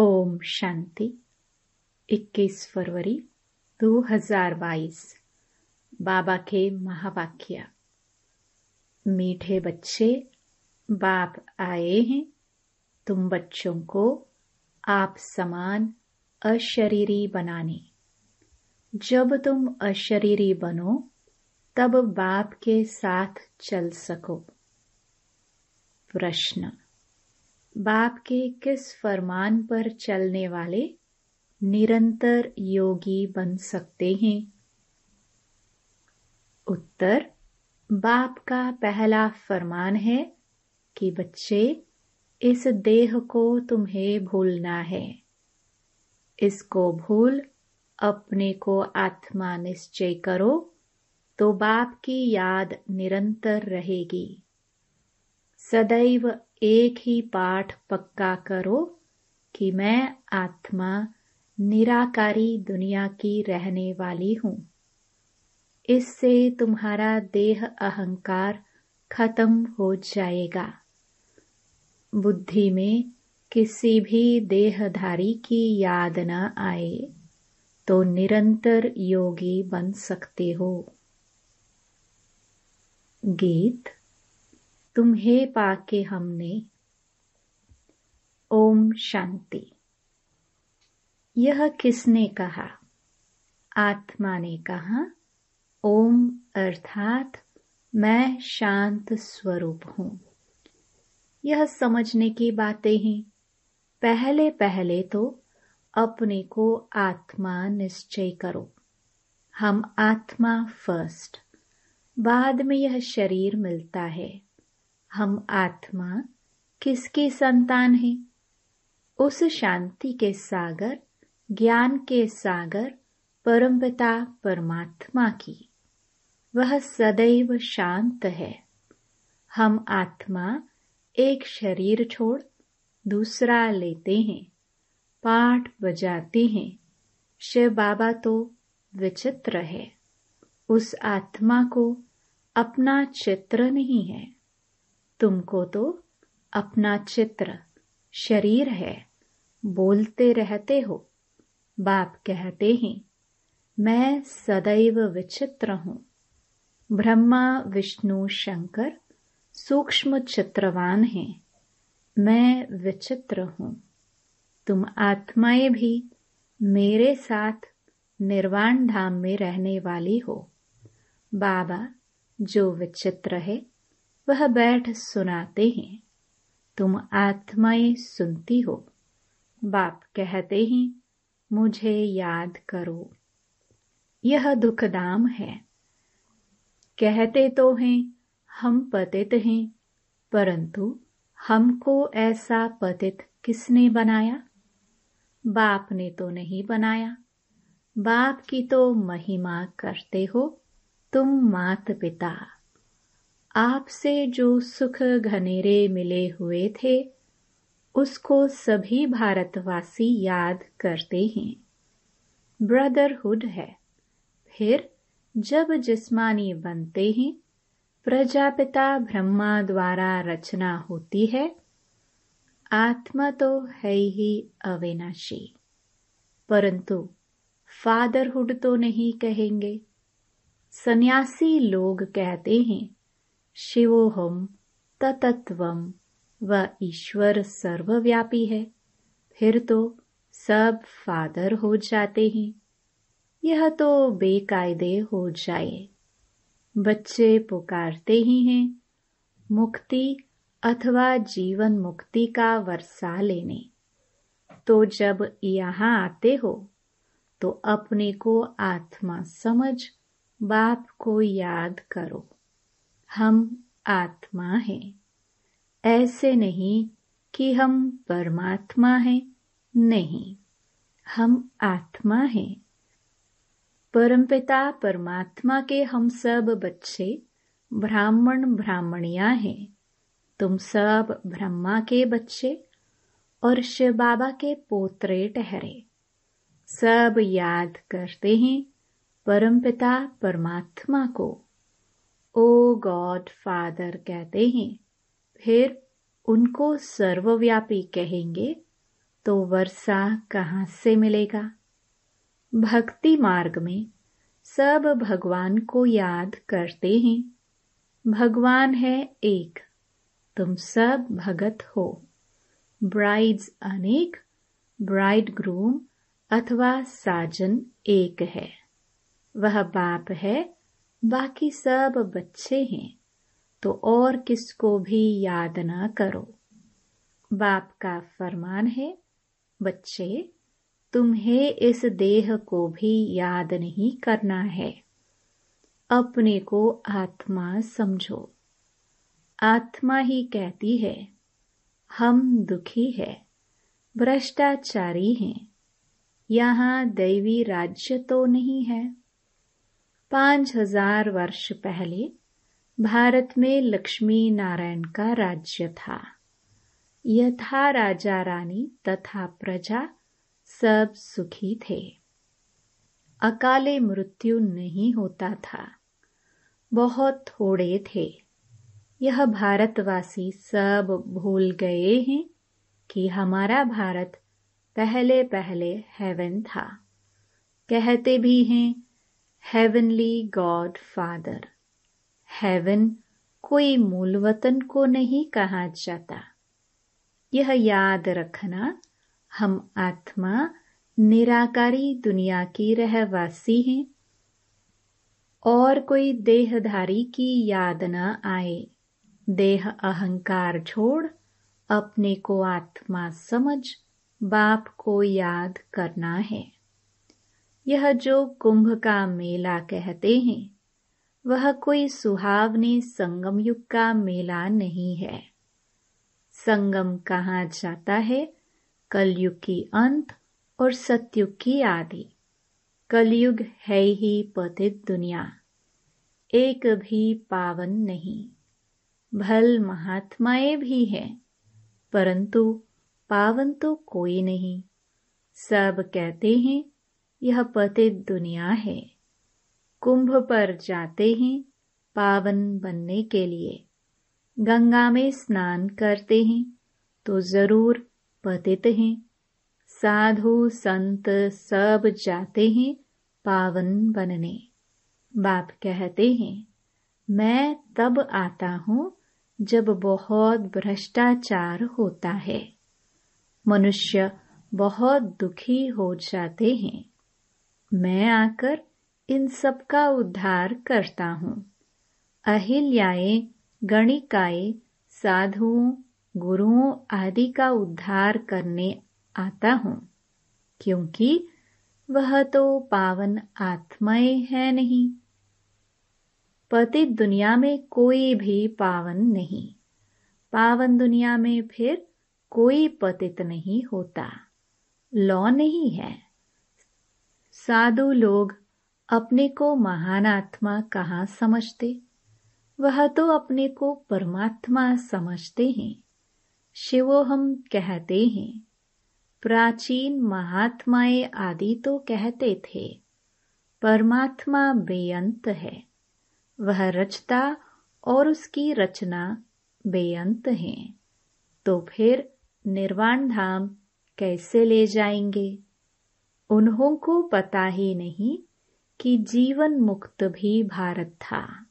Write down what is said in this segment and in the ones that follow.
ओम शांति। 21 फरवरी 2022 बाबा के महावाक्य। मीठे बच्चे, बाप आए हैं। तुम बच्चों को आप समान अशरीरी बनाने। जब तुम अशरीरी बनो, तब बाप के साथ चल सको। प्रश्न। बाप के किस फरमान पर चलने वाले निरंतर योगी बन सकते हैं? उत्तर, बाप का पहला फरमान है कि बच्चे, इस देह को तुम्हें भूलना है। इसको भूल, अपने को आत्मा निश्चय करो तो बाप की याद निरंतर रहेगी। सदैव एक ही पाठ पक्का करो कि मैं आत्मा निराकारी दुनिया की रहने वाली हूँ। इससे तुम्हारा देह अहंकार खत्म हो जाएगा। बुद्धि में किसी भी देहधारी की याद न आए तो निरंतर योगी बन सकते हो। गीत तुम्हें पाके हमने। ओम शांति। यह किसने कहा? आत्मा ने कहा, ओम अर्थात मैं शांत स्वरूप हूँ। यह समझने की बातें ही। पहले पहले तो अपने को आत्मा निश्चय करो। हम आत्मा फ़र्स्ट। बाद में यह शरीर मिलता है। हम आत्मा किसकी संतान है? उस शांति के सागर, ज्ञान के सागर, परमपिता परमात्मा की। वह सदैव शांत है। हम आत्मा एक शरीर छोड़ दूसरा लेते हैं। पाठ बजाते हैं। शिव बाबा तो विचित्र है। उस आत्मा को अपना चित्र नहीं है। तुमको तो अपना चित्र, शरीर है, बोलते रहते हो, बाप कहते हैं, मैं सदैव विचित्र हूँ। ब्रह्मा, विष्णु, शंकर सूक्ष्म चित्रवान हैं, मैं विचित्र हूँ। तुम आत्माएँ भी मेरे साथ निर्वाण धाम में रहने वाली हो। बाबा, जो विचित्र है वह बैठ सुनाते हैं। तुम आत्माएँ सुनती हो। बाप कहते हैं, मुझे याद करो। यह दुखदाम है। कहते तो हैं, हम पतित हैं, परंतु हमको ऐसा पतित किसने बनाया? बाप ने तो नहीं बनाया। बाप की तो महिमा करते हो, तुम मात पिता। आपसे जो सुख घनेरे मिले हुए थे, उसको सभी भारतवासी याद करते हैं। ब्रदरहुड है। फिर जब जिस्मानी बनते हैं, प्रजापिता ब्रह्मा द्वारा रचना होती है, आत्मा तो है ही अविनाशी। परंतु फादरहुड तो नहीं कहेंगे। सन्यासी लोग कहते हैं शिवोहम तत्वम व ईश्वर सर्वव्यापी है। फिर तो सब फादर हो जाते हैं। यह तो बेकायदे हो जाए। बच्चे पुकारते ही हैं। मुक्ति अथवा जीवन मुक्ति का वर्षा लेने। तो जब यहाँ आते हो तो अपने को आत्मा समझ, बाप को याद करो। हम आत्मा हैं। ऐसे नहीं कि हम परमात्मा हैं, नहीं। हम आत्मा हैं। परमपिता परमात्मा के हम सब बच्चे, ब्राह्मण ब्राह्मणियाँ हैं। तुम सब ब्रह्मा के बच्चे और शिव बाबा के पोत्रे ठहरे। सब याद करते हैं परमपिता परमात्मा को। ओ गॉड फादर कहते हैं, फिर उनको सर्वव्यापी कहेंगे तो वर्षा कहाँ से मिलेगा? भक्ति मार्ग में सब भगवान को याद करते हैं। भगवान है एक, तुम सब भगत हो। ब्राइड्स अनेक ब्राइड ग्रूम अथवा साजन एक है। वह बाप है बाकी सब बच्चे हैं तो और किसको भी याद ना करो। बाप का फरमान है, बच्चे, तुम्हें इस देह को भी याद नहीं करना है। अपने को आत्मा समझो। आत्मा ही कहती है, हम दुखी है, भ्रष्टाचारी हैं, यहाँ दैवी राज्य तो नहीं है। पाँच हज़ार वर्ष पहले भारत में लक्ष्मी नारायण का राज्य था। यथा राजा रानी तथा प्रजा सब सुखी थे। अकाले मृत्यु नहीं होता था। बहुत थोड़े थे। यह भारतवासी सब भूल गए हैं कि हमारा भारत पहले पहले हेवन था। कहते भी हैं हेवनली गॉड फादर हेवन कोई मूल वतन को नहीं कहा जाता। यह याद रखना, हम आत्मा निराकारी दुनिया की रहवासी हैं। और कोई देहधारी की याद न आए। देह अहंकार छोड़, अपने को आत्मा समझ, बाप को याद करना है। यह जो कुंभ का मेला कहते हैं, वह कोई सुहावने संगम युग का मेला नहीं है। संगम कहा जाता है? कलयुग की अंत और सतयुग की आदि। कलयुग है ही पतित दुनिया। एक भी पावन नहीं। भल महात्माएँ भी हैं, परंतु पावन तो कोई नहीं। सब कहते हैं यह पतित दुनिया है। कुंभ पर जाते हैं पावन बनने के लिए। गंगा में स्नान करते हैं तो ज़रूर पतित हैं। साधु संत सब जाते हैं पावन बनने। बाप कहते हैं, मैं तब आता हूँ जब बहुत भ्रष्टाचार होता है। मनुष्य बहुत दुखी हो जाते हैं। मैं आकर इन सब का उद्धार करता हूँ। अहिल्याए, गणिकाए, साधुओं, गुरुओं आदि का उद्धार करने आता हूँ, क्योंकि वह तो पावन आत्माएँ है नहीं। पतित दुनिया में कोई भी पावन नहीं। पावन दुनिया में फिर कोई पतित नहीं होता। लॉ नहीं है। साधु लोग अपने को महान आत्मा कहाँ समझते? वह तो अपने को परमात्मा समझते हैं। शिवो हम कहते हैं। प्राचीन महात्माएँ आदि तो कहते थे। परमात्मा बेअंत है। वह रचता और उसकी रचना बेअंत है। तो फिर निर्वाण धाम कैसे ले जाएँगे? उन्हों को पता ही नहीं कि जीवन मुक्त भी भारत था।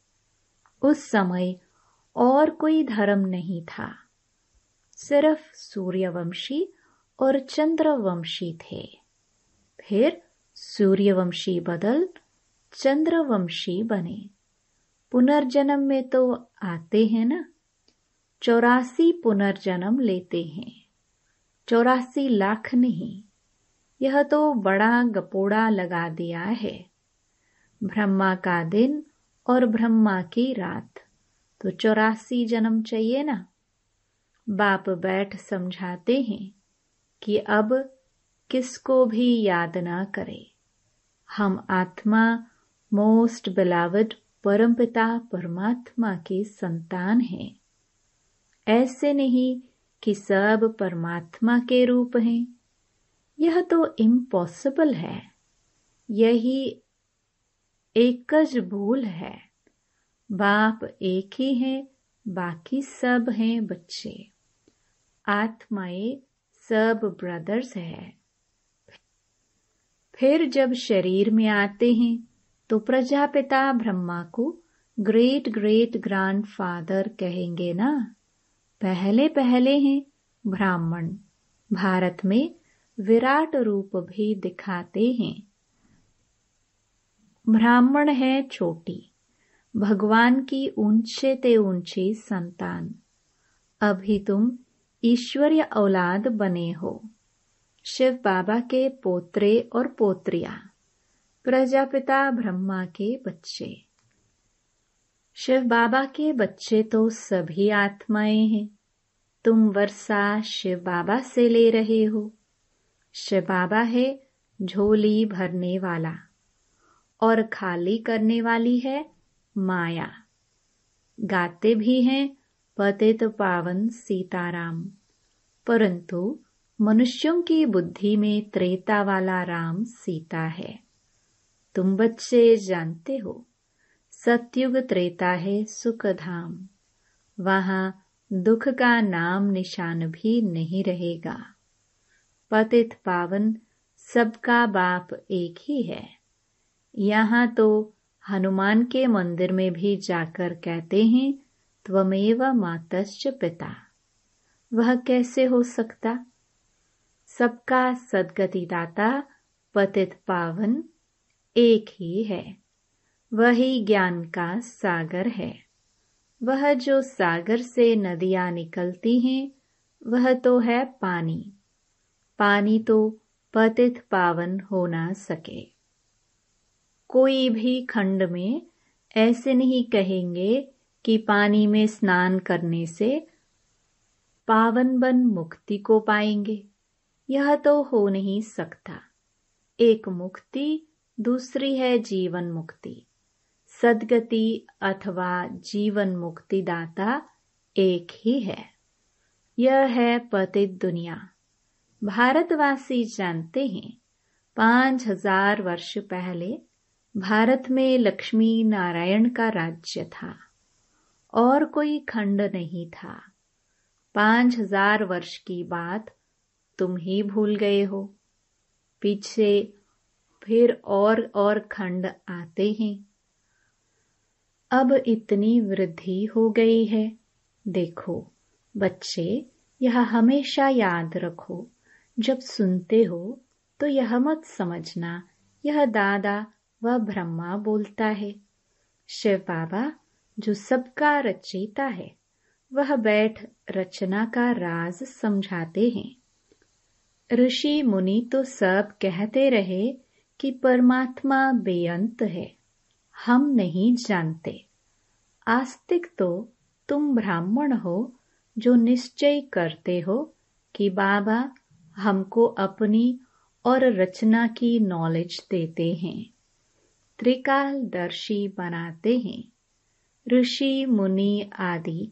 उस समय और कोई धर्म नहीं था। सिर्फ़ सूर्यवंशी और चंद्रवंशी थे। फिर सूर्यवंशी बदल चंद्रवंशी बने। पुनर्जन्म में तो आते हैं ना? चौरासी पुनर्जन्म लेते हैं। चौरासी लाख नहीं यह तो बड़ा गपोड़ा लगा दिया है। ब्रह्मा का दिन और ब्रह्मा की रात तो चौरासी जन्म चाहिए ना? बाप बैठ समझाते हैं कि अब किसको भी याद ना करे। हम आत्मा मोस्ट बिलावड परमपिता परमात्मा के संतान हैं। ऐसे नहीं कि सब परमात्मा के रूप हैं। यह तो इम्पॉसिबल है। यही एकज भूल है। बाप एक ही है, बाकी सब हैं बच्चे। आत्माएँ सब ब्रदर्स है। फिर जब शरीर में आते हैं तो प्रजापिता ब्रह्मा को ग्रेट ग्रेट ग्रैंड फादर कहेंगे ना। पहले पहले हैं ब्राह्मण। भारत में विराट रूप भी दिखाते हैं। ब्राह्मण है छोटी, भगवान की ऊँचे ते ऊँची संतान। अभी तुम ईश्वरीय औलाद बने हो। शिव बाबा के पोत्रे और पोत्रिया, प्रजापिता ब्रह्मा के बच्चे। शिव बाबा के बच्चे तो सभी आत्माएँ हैं। तुम वर्षा शिव बाबा से ले रहे हो। शिव बाबा है, झोली भरने वाला। और खाली करने वाली है माया। गाते भी हैं पतित पावन सीताराम। परंतु मनुष्यों की बुद्धि में त्रेता वाला राम सीता है। तुम बच्चे जानते हो, सत्युग त्रेता है सुख धाम वहाँ दुख का नाम निशान भी नहीं रहेगा। पतित पावन सबका बाप एक ही है। यहाँ तो हनुमान के मंदिर में भी जाकर कहते हैं, त्वमेव मातश्च पिता। वह कैसे हो सकता? सबका सदगति दाता पतित पावन एक ही है। वही ज्ञान का सागर है। वह जो सागर से नदियाँ निकलती हैं, वह तो है पानी। पानी तो पतित पावन हो ना सके। कोई भी खंड में ऐसे नहीं कहेंगे कि पानी में स्नान करने से पावन बन मुक्ति को पाएँगे। यह तो हो नहीं सकता। एक मुक्ति, दूसरी है जीवन मुक्ति। सदगति अथवा जीवन मुक्ति दाता एक ही है। यह है पतित दुनिया। भारतवासी जानते हैं, पाँच हज़ार वर्ष पहले भारत में लक्ष्मी नारायण का राज्य था और कोई खंड नहीं था। पाँच हज़ार वर्ष की बात तुम ही भूल गए हो। पीछे फिर और और खंड आते हैं। अब इतनी वृद्धि हो गई है। देखो, बच्चे, यह हमेशा याद रखो। जब सुनते हो तो यह मत समझना, यह दादा व ब्रह्मा बोलता है। शिव बाबा, जो सबका रचयिता है, वह बैठ रचना का राज समझाते हैं। ऋषि मुनि तो सब कहते रहे कि परमात्मा बेअंत है, हम नहीं जानते। आस्तिक तो तुम ब्राह्मण हो, जो निश्चय करते हो कि बाबा हमको अपनी और रचना की नॉलेज देते हैं। त्रिकालदर्शी बनाते हैं। ऋषि, मुनि आदि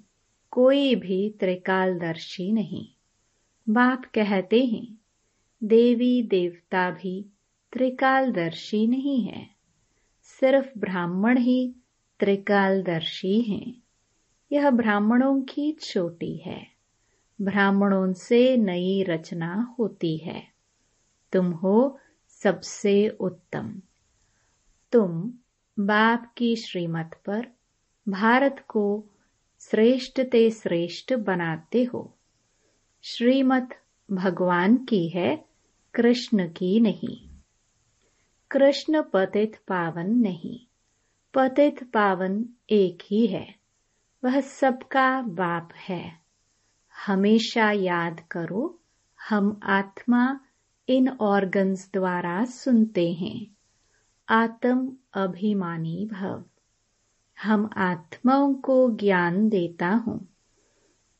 कोई भी त्रिकालदर्शी नहीं। बाप कहते हैं, देवी देवता भी त्रिकालदर्शी नहीं है। सिर्फ़ ब्राह्मण ही त्रिकालदर्शी हैं। यह ब्राह्मणों की चोटी है। ब्राह्मणों से नई रचना होती है। तुम हो सबसे उत्तम। तुम बाप की श्रीमत पर भारत को श्रेष्ठ ते श्रेष्ठ बनाते हो। श्रीमत भगवान की है, कृष्ण की नहीं। कृष्ण पतित पावन नहीं। पतित पावन एक ही है। वह सबका बाप है। हमेशा याद करो, हम आत्मा इन ऑर्गन्स द्वारा सुनते हैं। आत्म अभिमानी भव। हम आत्माओं को ज्ञान देता हूँ।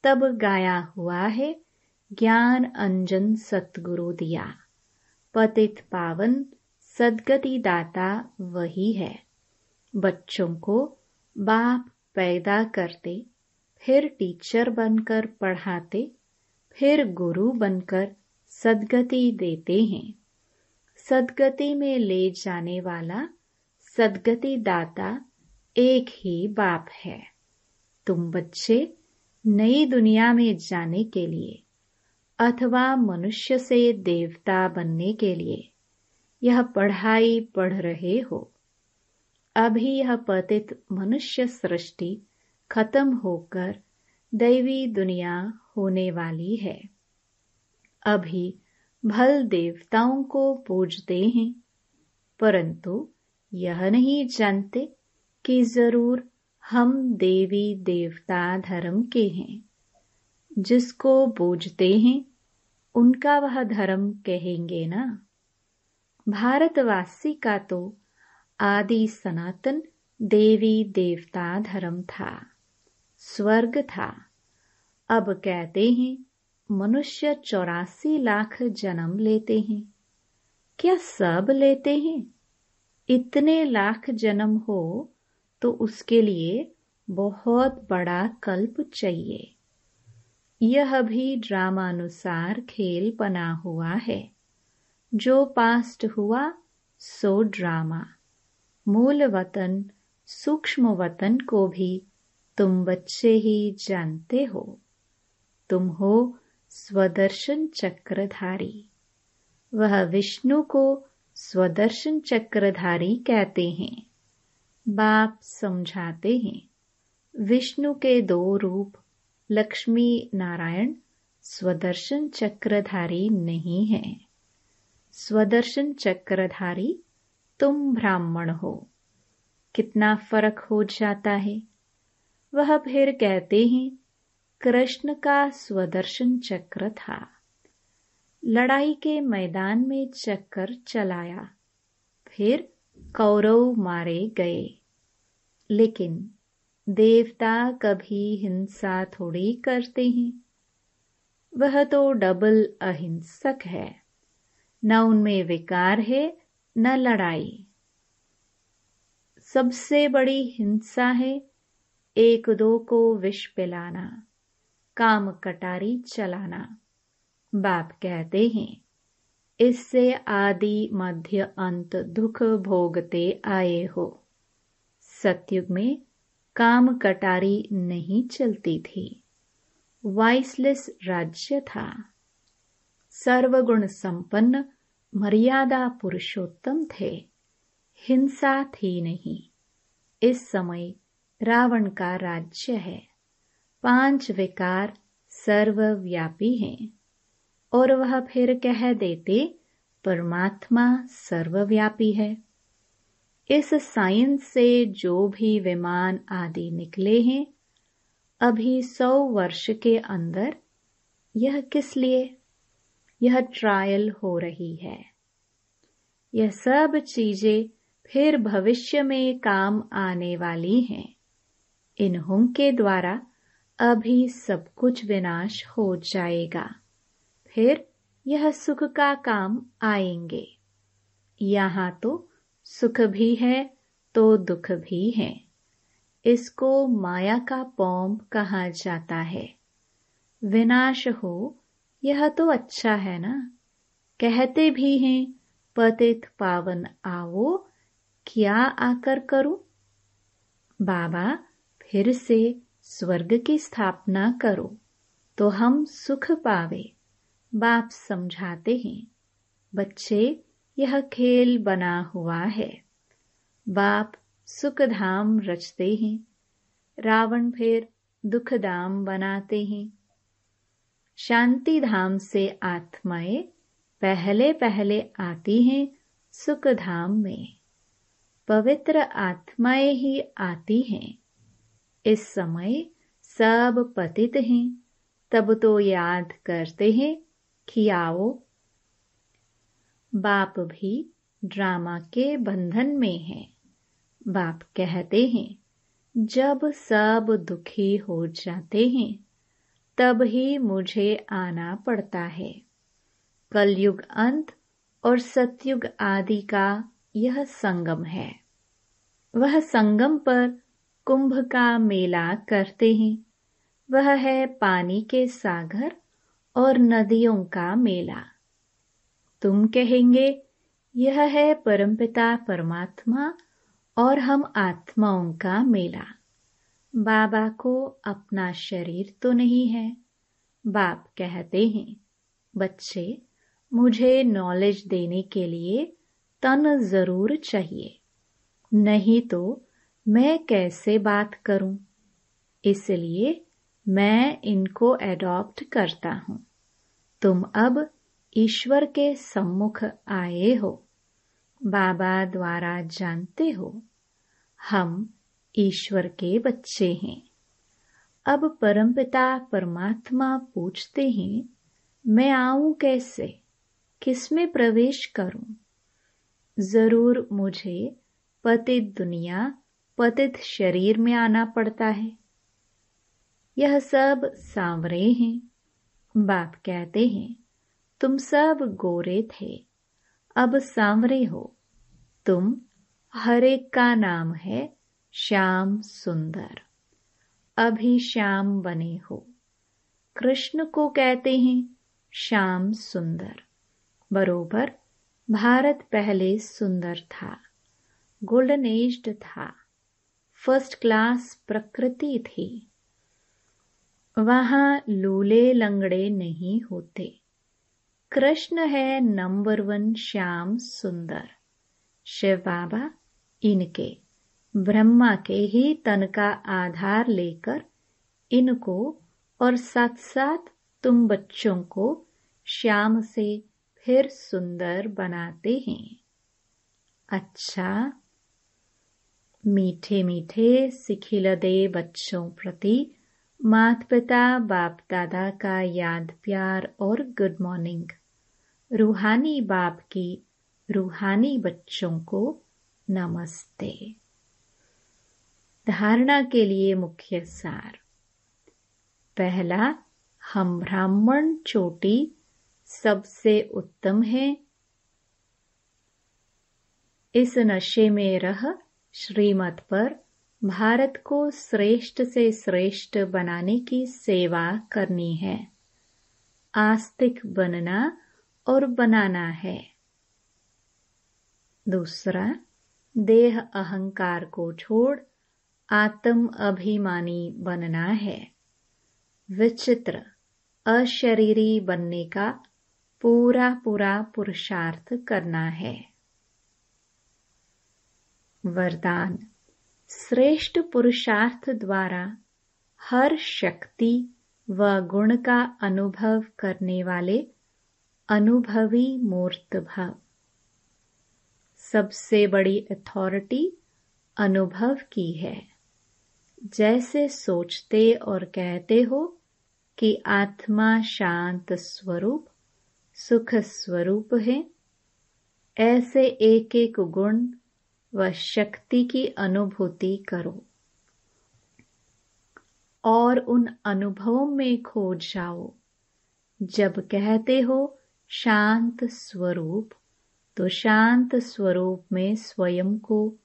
तब गाया हुआ है, ज्ञान अंजन सतगुरु दिया। पतित पावन, सदगति दाता वही है। बच्चों को बाप पैदा करते फिर टीचर बनकर पढ़ाते, फिर गुरु बनकर सदगति देते हैं। सदगति में ले जाने वाला सदगति दाता एक ही बाप है। तुम बच्चे नई दुनिया में जाने के लिए अथवा मनुष्य से देवता बनने के लिए यह पढ़ाई पढ़ रहे हो। अभी यह पतित मनुष्य सृष्टि खत्म होकर दैवी दुनिया होने वाली है। अभी भल देवताओं को पूजते हैं, परंतु यह नहीं जानते कि ज़रूर हम देवी देवता धर्म के हैं। जिसको पूजते हैं, उनका वह धर्म कहेंगे ना। भारतवासी का तो आदि सनातन देवी देवता धर्म था। स्वर्ग था। अब कहते हैं, मनुष्य चौरासी लाख जन्म लेते हैं। क्या सब लेते हैं? इतने लाख जन्म हो तो उसके लिए बहुत बड़ा कल्प चाहिए। यह भी ड्रामानुसार खेल बना हुआ है। जो पास्ट हुआ, सो ड्रामा। मूल वतन, सूक्ष्म वतन को भी तुम बच्चे ही जानते हो। तुम हो स्वदर्शन चक्रधारी। वह विष्णु को स्वदर्शन चक्रधारी कहते हैं। बाप समझाते हैं, विष्णु के दो रूप, लक्ष्मी नारायण स्वदर्शन चक्रधारी नहीं है। स्वदर्शन चक्रधारी तुम ब्राह्मण हो। कितना फ़र्क हो जाता है। वह फिर कहते हैं, कृष्ण का स्वदर्शन चक्र था। लड़ाई के मैदान में चक्कर चलाया। फिर कौरव मारे गए। लेकिन देवता कभी हिंसा थोड़ी करते हैं। वह तो डबल अहिंसक है। न उनमें विकार है, न लड़ाई। सबसे बड़ी हिंसा है एक दो को विष पिलाना, काम कटारी चलाना। बाप कहते हैं, इससे आदि मध्य अंत दुख भोगते आए हो। सतयुग में काम कटारी नहीं चलती थी। वाइसलेस राज्य था। सर्वगुण संपन्न, मर्यादा पुरुषोत्तम थे। हिंसा थी नहीं। इस समय रावण का राज्य है। पाँच विकार सर्वव्यापी हैं और वह फिर कह देते, परमात्मा सर्वव्यापी है। इस साइंस से जो भी विमान आदि निकले हैं, अभी सौ वर्ष के अंदर यह किस लिए? यह ट्रायल हो रही है। यह सब चीज़ें फिर भविष्य में काम आने वाली हैं। इन्हों के द्वारा अभी सब कुछ विनाश हो जाएगा। फिर यह सुख का काम आएँगे। यहाँ तो सुख भी है तो दुख भी है। इसको माया का पौम कहा जाता है। विनाश हो, यह तो अच्छा है ना? कहते भी हैं, पतित पावन आओ, क्या आकर करूँ? बाबा फिर से स्वर्ग की स्थापना करो तो हम सुख पावे। बाप समझाते हैं, बच्चे, यह खेल बना हुआ है। बाप सुखधाम रचते हैं, रावण फिर दुखधाम बनाते हैं। शांति धाम से आत्माएँ पहले पहले आती हैं सुखधाम में। पवित्र आत्माएँ ही आती हैं। इस समय सब पतित हैं। तब तो याद करते हैं कि आओ। बाप भी ड्रामा के बंधन में है। बाप कहते हैं, जब सब दुखी हो जाते हैं, तब ही मुझे आना पड़ता है। कलयुग अंत और सतयुग आदि का यह संगम है। वह संगम पर कुंभ का मेला करते हैं। वह है पानी के सागर और नदियों का मेला। तुम कहेंगे, यह है परमपिता परमात्मा और हम आत्माओं का मेला। बाबा को अपना शरीर तो नहीं है। बाप कहते हैं, बच्चे, मुझे नॉलेज देने के लिए तन ज़रूर चाहिए। नहीं तो मैं कैसे बात करूँ? इसलिए मैं इनको एडॉप्ट करता हूँ। तुम अब ईश्वर के सम्मुख आए हो। बाबा द्वारा जानते हो, हम ईश्वर के बच्चे हैं। अब परमपिता परमात्मा पूछते हैं, मैं आऊँ कैसे? किसमें प्रवेश करूँ? ज़रूर मुझे पतित दुनिया पतित शरीर में आना पड़ता है। यह सब सांवरे हैं। बाप कहते हैं, तुम सब गोरे थे। अब सांवरे हो। तुम हर का नाम है श्याम सुंदर। अभी श्याम बने हो। कृष्ण को कहते हैं, श्याम सुंदर। बरोबर, भारत पहले सुंदर था। गोल्डन एज्ड था। फ़र्स्ट क्लास प्रकृति थी वहाँ लूले लंगड़े नहीं होते। कृष्ण है नंबर वन श्याम सुंदर। शिव बाबा इनके। ब्रह्मा के ही तन का आधार लेकर इनको और साथ साथ तुम बच्चों को श्याम से फिर सुंदर बनाते हैं। अच्छा मीठे मीठे सिखिलदे बच्चों प्रति। माता पिता बाप दादा का याद, प्यार और गुड मॉर्निंग रूहानी बाप की रूहानी बच्चों को नमस्ते। धारणा के लिए मुख्य सार। पहला, हम ब्राह्मण चोटी सबसे उत्तम है। इस नशे में रह श्रीमत पर भारत को श्रेष्ठ से श्रेष्ठ बनाने की सेवा करनी है। आस्तिक बनना और बनाना है। दूसरा, देह अहंकार को छोड़ आत्म अभिमानी बनना है। विचित्र, अशरीरी बनने का पूरा पूरा पुरुषार्थ करना है। वरदान। श्रेष्ठ पुरुषार्थ द्वारा हर शक्ति व गुण का अनुभव करने वाले अनुभवी मूर्त भाव सबसे बड़ी अथॉरिटी अनुभव की है। जैसे सोचते और कहते हो कि आत्मा शांत स्वरूप, सुख स्वरूप है, ऐसे एक एक गुण व शक्ति की अनुभूति करो। और उन अनुभवों में खो जाओ। जब कहते हो शांत स्वरूप तो शांत स्वरूप में स्वयं को,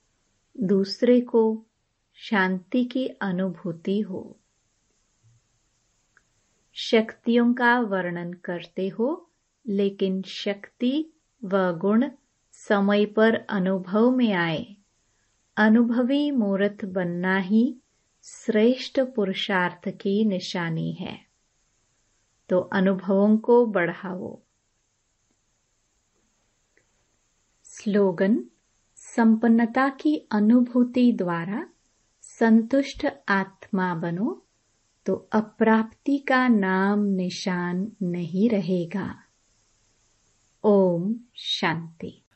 दूसरे को शांति की अनुभूति हो। शक्तियों का वर्णन करते हो, लेकिन शक्ति व गुण समय पर अनुभव में आए। अनुभवी मूर्त बनना ही श्रेष्ठ पुरुषार्थ की निशानी है। तो अनुभवों को बढ़ाओ। स्लोगन, संपन्नता की अनुभूति द्वारा संतुष्ट आत्मा बनो तो अप्राप्ति का नाम निशान नहीं रहेगा। ओम शांति।